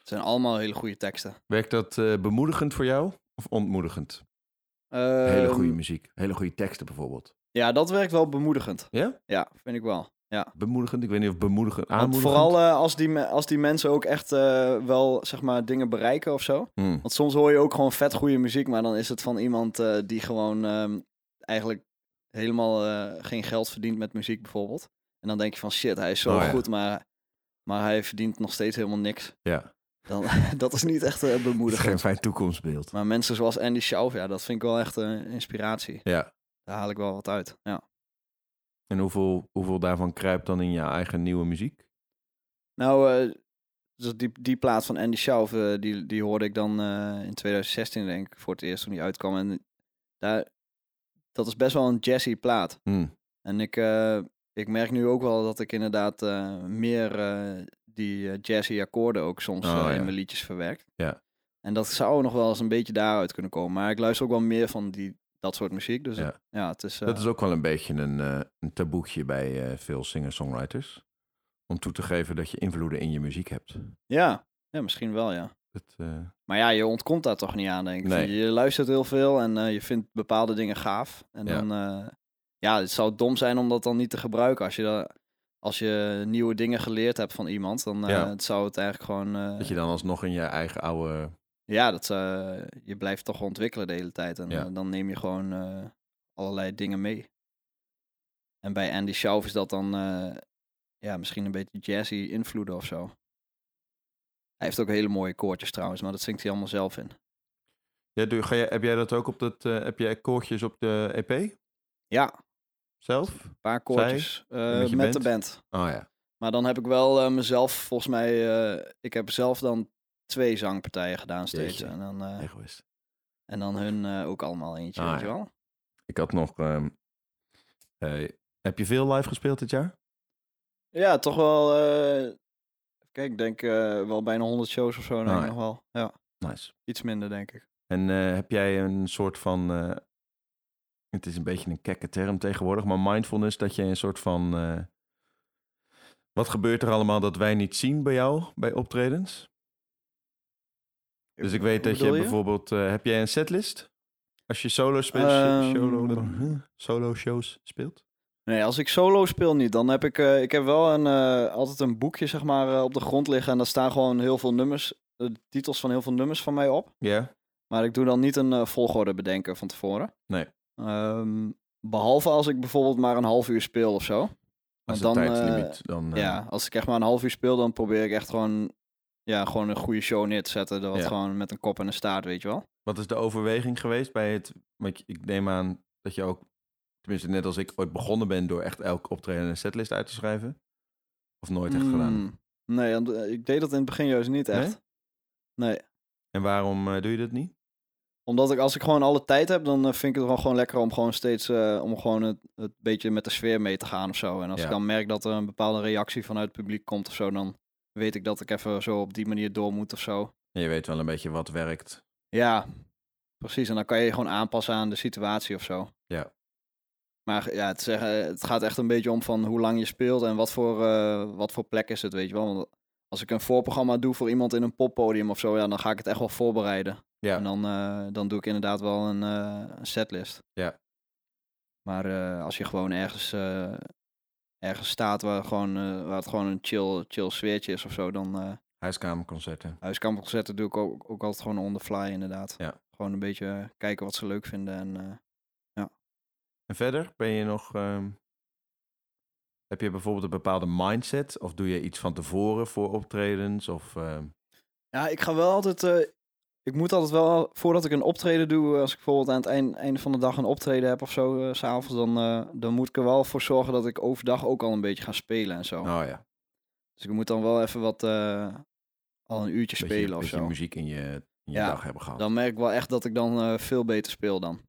Het zijn allemaal hele goede teksten. Werkt dat eh, bemoedigend voor jou? Of ontmoedigend? Hele goede Ehm, muziek. Hele goede teksten bijvoorbeeld. Ja, dat werkt wel bemoedigend. Ja? Ja, vind ik wel. Ja. Bemoedigend? Ik weet niet of bemoedigend... Want Aanmoedigend? vooral eh, als, die, als die mensen ook echt eh, wel, zeg maar, dingen bereiken of zo. Hmm. Want soms hoor je ook gewoon vet goede muziek, maar dan is het van iemand die gewoon ehm, eigenlijk helemaal geen geld verdient met muziek bijvoorbeeld. En dan denk je van shit, hij is zo Oh, ja. goed, maar, maar hij verdient nog steeds helemaal niks. Ja, Dan, [laughs] dat is niet echt eh, is bemoedigend. geen fijn toekomstbeeld. Maar mensen zoals Andy Schauf, ja, dat vind ik wel echt een inspiratie. Ja. Daar haal ik wel wat uit. Ja. En hoeveel, hoeveel daarvan kruipt dan in je eigen nieuwe muziek? Nou, eh, dus die, die plaat van Andy Schauf, eh, die, die hoorde ik dan eh, in 2016 denk ik voor het eerst toen die uitkwam. En daar, dat is best wel een jazzy plaat. Hmm. En ik, eh, ik merk nu ook wel dat ik inderdaad eh, meer eh, die eh, jazzy akkoorden ook soms Oh, eh, ja. in mijn liedjes verwerkt. Ja. En dat zou nog wel eens een beetje daaruit kunnen komen. Maar ik luister ook wel meer van die, dat soort muziek. Dus Ja. ja, het is... Dat eh, is ook wel een beetje een, een taboetje bij veel singer-songwriters. Om toe te geven dat je invloeden in je muziek hebt. ja, ja, misschien wel, ja. Dat, eh, Maar ja, je ontkomt daar toch niet aan, denk ik. Nee. Je luistert heel veel en je vindt bepaalde dingen gaaf. En Ja. dan, eh, ja, het zou dom zijn om dat dan niet te gebruiken. Als je, da- als je nieuwe dingen geleerd hebt van iemand, dan eh, het zou het eigenlijk gewoon... eh, dat je dan alsnog in je eigen oude... Ja, dat, eh, je blijft toch ontwikkelen de hele tijd. En Ja. dan neem je gewoon allerlei dingen mee. En bij Andy Schauf is dat dan ja, misschien een beetje jazzy invloeden of zo. Hij heeft ook hele mooie koortjes trouwens, maar dat zingt hij allemaal zelf in. Ja, doe, ga jij, heb jij dat ook op dat... heb jij koortjes op de EP Ja, zelf? een paar koortjes eh, met de band? Oh ja. Maar dan heb ik wel eh, mezelf, volgens mij, eh, ik heb zelf dan twee zangpartijen gedaan steeds. Jeetje. En dan, en dan hun ook allemaal eentje, Ah, weet je ja. wel. Ik had nog... ehm, eh, heb je veel live gespeeld dit jaar? Ja, toch wel. kijk, ik denk wel bijna 100 shows of zo. Denk Ah, ja. nog wel. Ja, Nice. iets minder, denk ik. En heb jij een soort van. Het is een beetje een kekke term tegenwoordig, maar mindfulness, dat je een soort van. eh, wat gebeurt er allemaal dat wij niet zien bij jou bij optredens? Dus ik weet dat je, bijvoorbeeld. eh, heb jij een setlist? Als je solo, speelt, Ehm, solo, solo shows speelt? Nee, als ik solo speel niet, dan heb ik. eh, ik heb wel een, altijd een boekje, zeg maar, op de grond liggen. En daar staan gewoon heel veel nummers. De titels van heel veel nummers van mij op. Ja. Maar ik doe dan niet een volgorde bedenken van tevoren. Nee. Ehm, behalve als ik bijvoorbeeld maar een half uur speel of zo. Als dan, tijdslimiet dan. eh, Ja, als ik echt maar een half uur speel, dan probeer ik echt gewoon, ja, gewoon een goede show neer te zetten. Dat Ja. gewoon met een kop en een staart, weet je wel. Wat is de overweging geweest bij het... Want ik neem aan dat je ook, tenminste net als ik, ooit begonnen bent door echt elk optreden een setlist uit te schrijven. Of nooit echt gedaan. Mm, Nee, eh, ik deed dat in het begin juist niet echt. Nee. En waarom eh, doe je dat niet? Omdat ik, als ik gewoon alle tijd heb, dan eh, vind ik het wel gewoon lekker om gewoon steeds, eh, om gewoon het, het beetje met de sfeer mee te gaan of zo. En als Ja. ik dan merk dat er een bepaalde reactie vanuit het publiek komt of zo, dan weet ik dat ik even zo op die manier door moet of zo. En je weet wel een beetje wat werkt. Ja, precies. En dan kan je je gewoon aanpassen aan de situatie of zo. Ja. Maar ja, het, zeggen, het gaat echt een beetje om van hoe lang je speelt en wat voor, eh, wat voor plek is het, weet je wel. Want als ik een voorprogramma doe voor iemand in een poppodium of zo, ja, dan ga ik het echt wel voorbereiden. Ja. En dan, eh, dan doe ik inderdaad wel een, eh, een setlist. Ja. Maar eh, als je gewoon ergens, ergens staat waar, gewoon, waar het gewoon een chill, chill sfeertje is of zo, dan Huiskamerconcerten. huiskamperconcerten doe ik ook, ook altijd gewoon on the fly inderdaad. Ja. Gewoon een beetje kijken wat ze leuk vinden. En, eh, En verder ben je nog. ehm, heb je bijvoorbeeld een bepaalde mindset? Of doe je iets van tevoren voor optredens? Of, ehm, Ja, ik ga wel altijd. Eh, ik moet altijd wel, voordat ik een optreden doe, eh, als ik bijvoorbeeld aan het eind, einde van de dag een optreden heb of zo, eh, s s'avonds, dan, eh, dan moet ik er wel voor zorgen dat ik overdag ook al een beetje ga spelen en zo. oh ja, Dus ik moet dan wel even wat, eh, al een uurtje beetje, spelen of zo. muziek in je, in je Ja, dag hebben gehad. Dan merk ik wel echt dat ik dan eh, veel beter speel dan.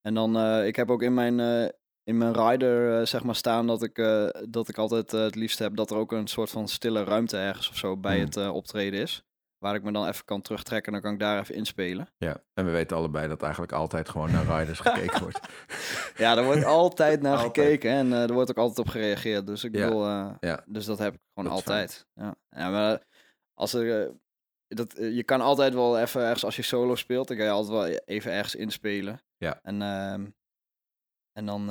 En dan, eh, ik heb ook in mijn, eh, in mijn rider eh, zeg maar staan dat ik, eh, dat ik altijd eh, het liefst heb dat er ook een soort van stille ruimte ergens of zo bij Hmm. het eh, optreden is. Waar ik me dan even kan terugtrekken en dan kan ik daar even inspelen. Ja, en we weten allebei dat eigenlijk altijd gewoon naar riders [laughs] gekeken wordt. Ja, daar wordt altijd naar Altijd. gekeken en eh, er wordt ook altijd op gereageerd. Dus ik Ja, bedoel, eh, ja. dus dat heb ik gewoon Dat altijd. Ja. ja, maar als er, eh, dat, je kan altijd wel even ergens, als je solo speelt, dan kan je altijd wel even ergens inspelen. Ja. En, ehm, en dan,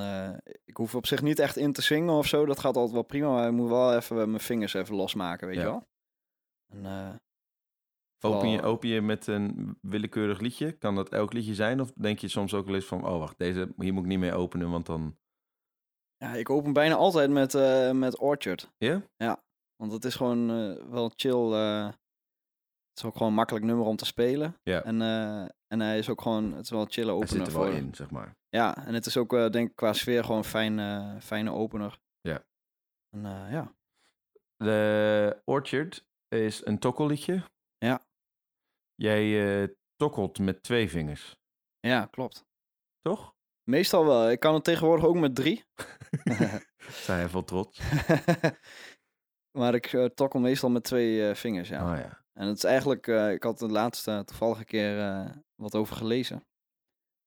ik hoef op zich niet echt in te zingen of zo, dat gaat altijd wel prima, maar ik moet wel even mijn vingers even losmaken, weet je wel. En, Open je, open je met een willekeurig liedje? Kan dat elk liedje zijn? Of denk je soms ook wel eens van, oh wacht, deze, hier moet ik niet mee openen, want dan... ja, ik open bijna altijd met, eh, met Orchard. Ja? Want het is gewoon eh, wel chill. eh, het is ook gewoon een makkelijk nummer om te spelen. Ja. En, en hij is ook gewoon, het is wel een chille Hij opener zit er wel voor. in, zeg maar. Ja, en het is ook denk ik qua sfeer gewoon een fijn, fijne opener. Ja. En ja. De Orchard is een tokkelliedje. Jij eh tokkelt met twee vingers, ja, klopt. toch? Meestal wel. Ik kan het tegenwoordig ook met drie. [laughs] [laughs] Zijn hij vol trots. [laughs] maar ik eh, tokkel meestal met twee eh, vingers, ja. Oh ja. En het is eigenlijk, ik had het laatste toevallig een keer wat over gelezen.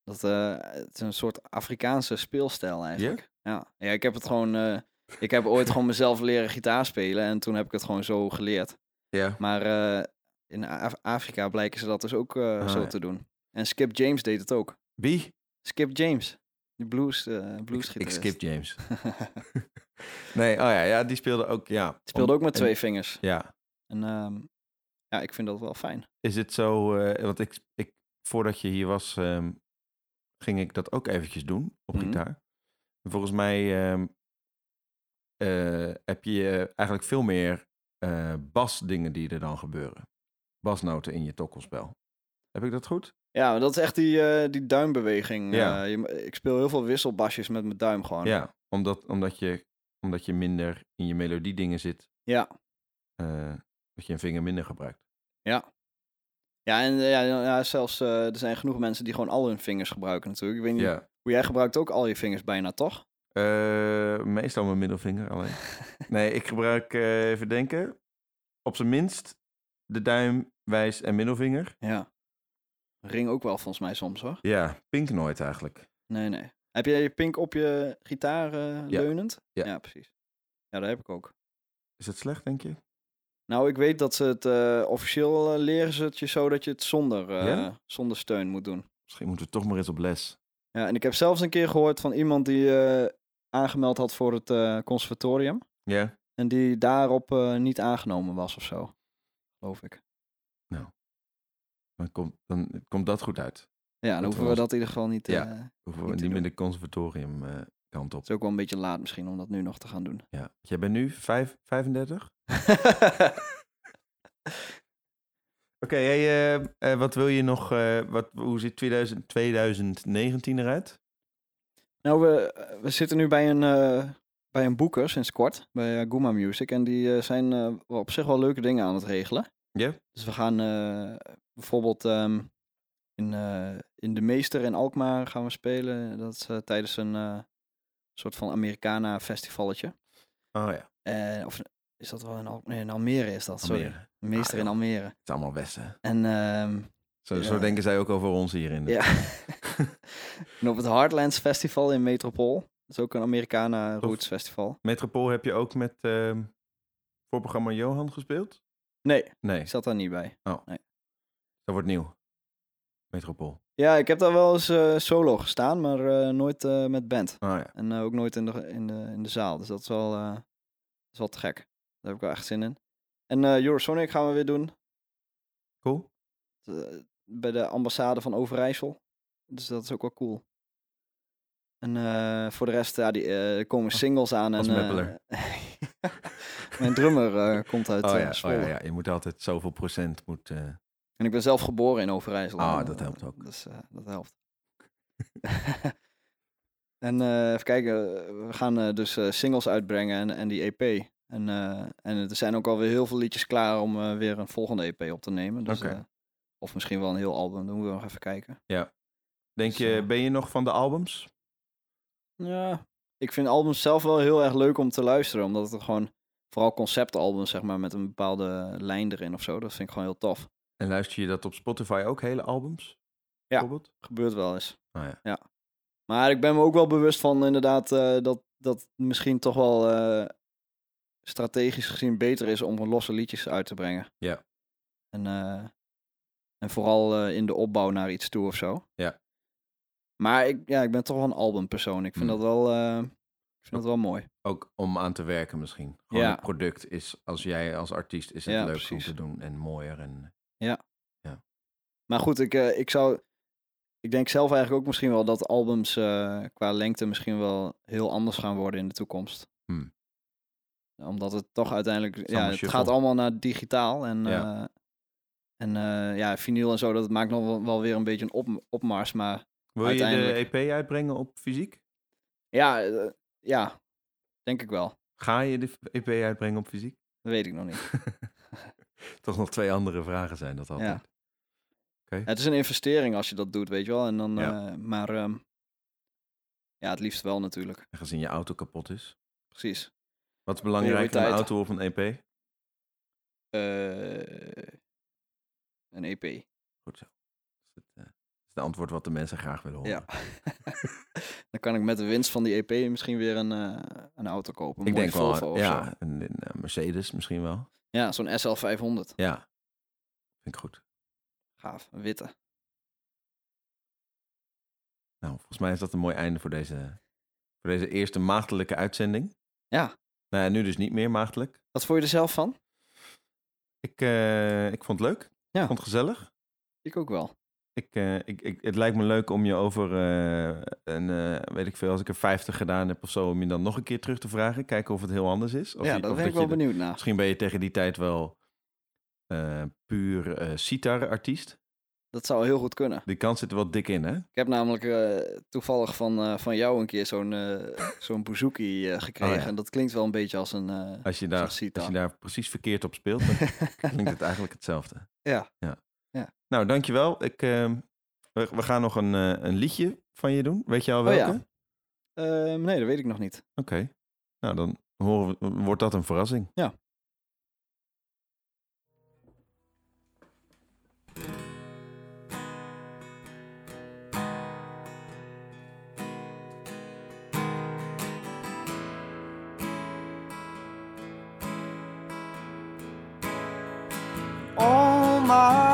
Dat het is een soort Afrikaanse speelstijl eigenlijk. Ja, ja ik heb het gewoon, ik heb ooit gewoon mezelf leren gitaar spelen en toen heb ik het gewoon zo geleerd. Ja. Maar in Af- Afrika blijken ze dat dus ook eh, Ah, zo ja. te doen. En Skip James deed het ook. Wie? Skip James, die blues, eh Ik, blues ik skip James. [laughs] nee, oh ja, ja, die speelde ook, ja. Speelde ook met en- twee vingers. Ja. En ehm, ja, ik vind dat wel fijn. Is het zo, eh, want ik, ik, voordat je hier was, ehm, ging ik dat ook eventjes doen op Mhm. gitaar. Volgens mij ehm, eh, heb je eigenlijk veel meer eh basdingen die er dan gebeuren. Basnoten in je tokkelspel. Heb ik dat goed? Ja, maar dat is echt die, eh, die duimbeweging. Ja. Eh, je, ik speel heel veel wisselbasjes met mijn duim gewoon. Ja, omdat, omdat, je, omdat je minder in je melodiedingen zit, Ja, eh, dat je een vinger minder gebruikt. ja. Ja, en ja, ja, zelfs er zijn genoeg mensen die gewoon al hun vingers gebruiken natuurlijk. Ik weet niet, Ja, hoe jij gebruikt ook al je vingers bijna, toch? Meestal mijn middelvinger alleen. nee, ik gebruik, even denken, op zijn minst de duim, wijs en middelvinger. Ja. Ring ook wel volgens mij soms hoor. Ja, pink nooit eigenlijk. Nee, nee. Heb jij je pink op je gitaar Ja. leunend? Ja. precies. Ja, dat heb ik ook. Is het slecht, denk je? Nou, ik weet dat ze het eh, officieel eh, leren ze het je zo dat je het zonder, Ja? zonder steun moet doen. Misschien moeten we toch maar eens op les. Ja, en ik heb zelfs een keer gehoord van iemand die aangemeld had voor het conservatorium. Ja? En die daarop niet aangenomen was of zo. Geloof ik. Dan komt, dan komt dat goed uit. Ja, dan hoeven we dat in ieder geval niet. Ja. eh, Hoeven we Niet meer de conservatorium eh, kant op. het is ook wel een beetje laat misschien om dat nu nog te gaan doen. Ja. Jij bent nu vijf, 35? [laughs] Oké, hey, eh, wat wil je nog? wat, hoe ziet 2000, 2019 eruit? nou, we, we zitten nu bij een, bij een boeker sinds kort. Bij uh, Gooma Music. En die eh, zijn eh, op zich wel leuke dingen aan het regelen. Ja? Dus we gaan bijvoorbeeld ehm, in, in De Meester in Alkmaar gaan we spelen. Dat is tijdens een soort van Americana festivalletje. Oh ja. Of is dat wel in, Al nee, in Almere is dat, sorry. Almere. Meester Ah, in. Almere. Het is allemaal Westen. En ehm, Zo, zo denken zij ook over ons hier in de... ja. [laughs] en op het Heartlands Festival in Metropool. Dat is ook een Americana Roots Festival. Metropool heb je ook met ehm voorprogramma Johan gespeeld? Nee, Nee, ik zat daar niet bij. dat wordt nieuw. Metropool. Ja, ik heb daar wel eens eh, solo gestaan, maar eh, nooit eh, met band. Ah ja. En ook nooit in de, in, de, in de zaal. Dus dat is wel, dat is wel te gek. Daar heb ik wel echt zin in. En Eurosonic gaan we weer doen. Cool. Bij de ambassade van Overijssel. Dus dat is ook wel cool. En eh, voor de rest, ja, die, eh, komen singles aan. als en, meppeler. [laughs] mijn drummer komt uit Oh ja, oh ja, ja, je moet altijd zoveel procent... Moet, En ik ben zelf geboren in Overijssel. Ah, dat helpt ook. Dus dat helpt. [laughs] en even kijken, we gaan dus singles uitbrengen en, en die EP. En, en er zijn ook alweer heel veel liedjes klaar om weer een volgende EP op te nemen. Dus, of misschien wel een heel album, dan moeten we nog even kijken. Denk je, Zo. ben je nog van de albums? Ja, ik vind albums zelf wel heel erg leuk om te luisteren. Omdat het gewoon, vooral conceptalbums zeg maar, met een bepaalde lijn erin of zo. Dat vind ik gewoon heel tof. En luister je dat op Spotify ook, hele albums? Ja. Bijvoorbeeld? Gebeurt wel eens. Ah ja. Maar ik ben me ook wel bewust van inderdaad eh, dat dat misschien toch wel eh, strategisch gezien beter is om losse liedjes uit te brengen. Ja. En, eh, en vooral eh, in de opbouw naar iets toe of zo. Ja. Maar ik, ja, ik ben toch wel een albumpersoon. Ik vind Hmm. dat wel, eh, ik vind dat wel mooi. Ook om aan te werken misschien. Gewoon Ja. het product is, als jij als artiest, is het Ja, leuk precies. om te doen en mooier. En, Maar goed, ik, eh, ik zou. Ik denk zelf eigenlijk ook misschien wel dat albums eh, qua lengte misschien wel heel anders gaan worden in de toekomst. Hmm. Omdat het toch uiteindelijk. Ja, allemaal het shuffle. gaat allemaal naar digitaal. En, Ja. en ja, vinyl en zo, dat maakt nog wel, wel weer een beetje een op, opmars. Maar Wil je de. EP uitbrengen op fysiek? ja, eh, ja, denk ik wel. Ga je de EP uitbrengen op fysiek? Dat weet ik nog niet. [laughs] Toch nog twee andere vragen zijn dat altijd. het is een investering als je dat doet, weet je wel. En dan, Ja. eh, maar ehm, ja, het liefst wel natuurlijk. En Gezien je auto kapot is. Precies. Wat is belangrijker, een auto of een EP? Eh, een EP. Goed zo. Dat is het, eh, dat is het antwoord wat de mensen graag willen horen. Ja. [laughs] dan kan ik met de winst van die EP misschien weer een, eh, een auto kopen. Een Ik denk wel, Volvo ja, een, een, eh, Mercedes misschien wel. Ja, zo'n SL500. Ja, vind ik goed. Gaaf, een witte. Nou, volgens mij is dat een mooi einde voor deze, voor deze eerste maagdelijke uitzending. Ja. Nou ja, nu dus niet meer maagdelijk. Wat vond je er zelf van? Ik, eh, ik vond het leuk. Ja. Ik vond het gezellig. Ik ook wel. Ik, eh, ik, ik, het lijkt me leuk om je over eh, een, eh, weet ik veel, als ik er 50 gedaan heb of zo, om je dan nog een keer terug te vragen. Kijken of het heel anders is. Of ja, je- daar ben ik wel benieuwd naar. Misschien ben je tegen die tijd wel puur sitar-artiest. Dat zou heel goed kunnen. Die kans zit er wel dik in, hè? Ik heb namelijk toevallig van, van jou een keer zo'n eh zo'n bouzouki gekregen. Oh ja. En dat klinkt wel een beetje als een... Als je, daar, als je daar precies verkeerd op speelt, dan klinkt het [laughs] eigenlijk hetzelfde. Ja. ja. Nou, dankjewel. Ik, eh, we, we gaan nog een, eh, een liedje van je doen. Weet je al Oh ja. welke? Ehm, nee, dat weet ik nog niet. Oké. Nou, dan horen we, wordt dat een verrassing. Ja. Oh my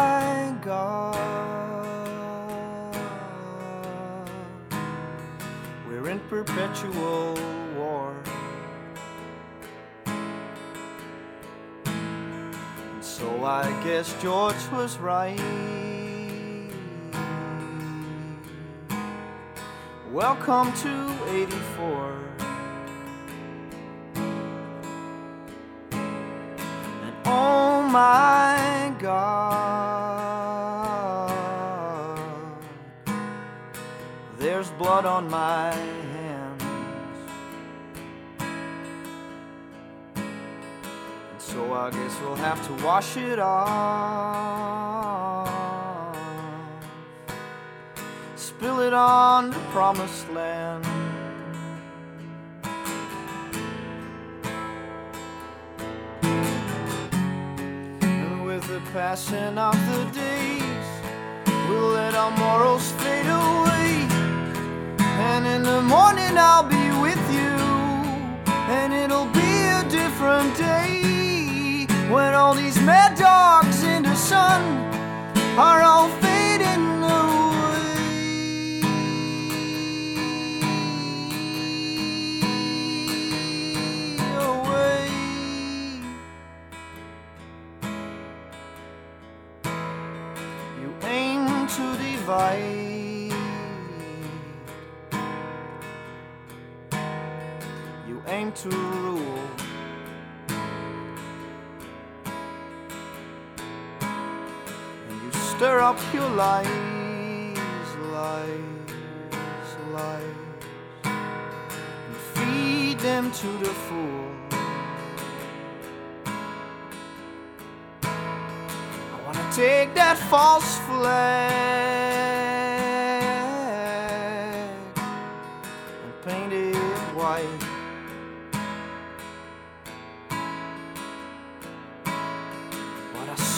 perpetual war. And so I guess George was right. Welcome to 84. And oh my God, there's blood on my hands. And so I guess we'll have to wash it off. Spill it on the promised land. And with the passing of the days, we'll let our morals fade away. And in the morning, I'll be with you, and it'll be a different day when all these mad dogs in the sun are all fading to rule. And you stir up your lies, lies, lies, and feed them to the fool. I wanna take that false flag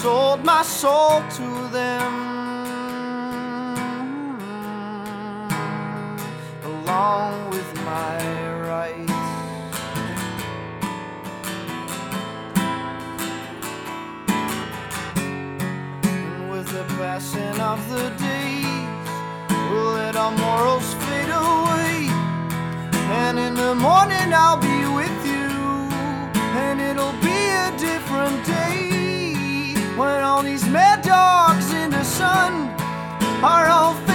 sold my soul to them along with my rights. And with the passing of the days, we'll let our morals fade away. And in the morning, I'll be with you, and it'll be a different day when all these mad dogs in the sun are all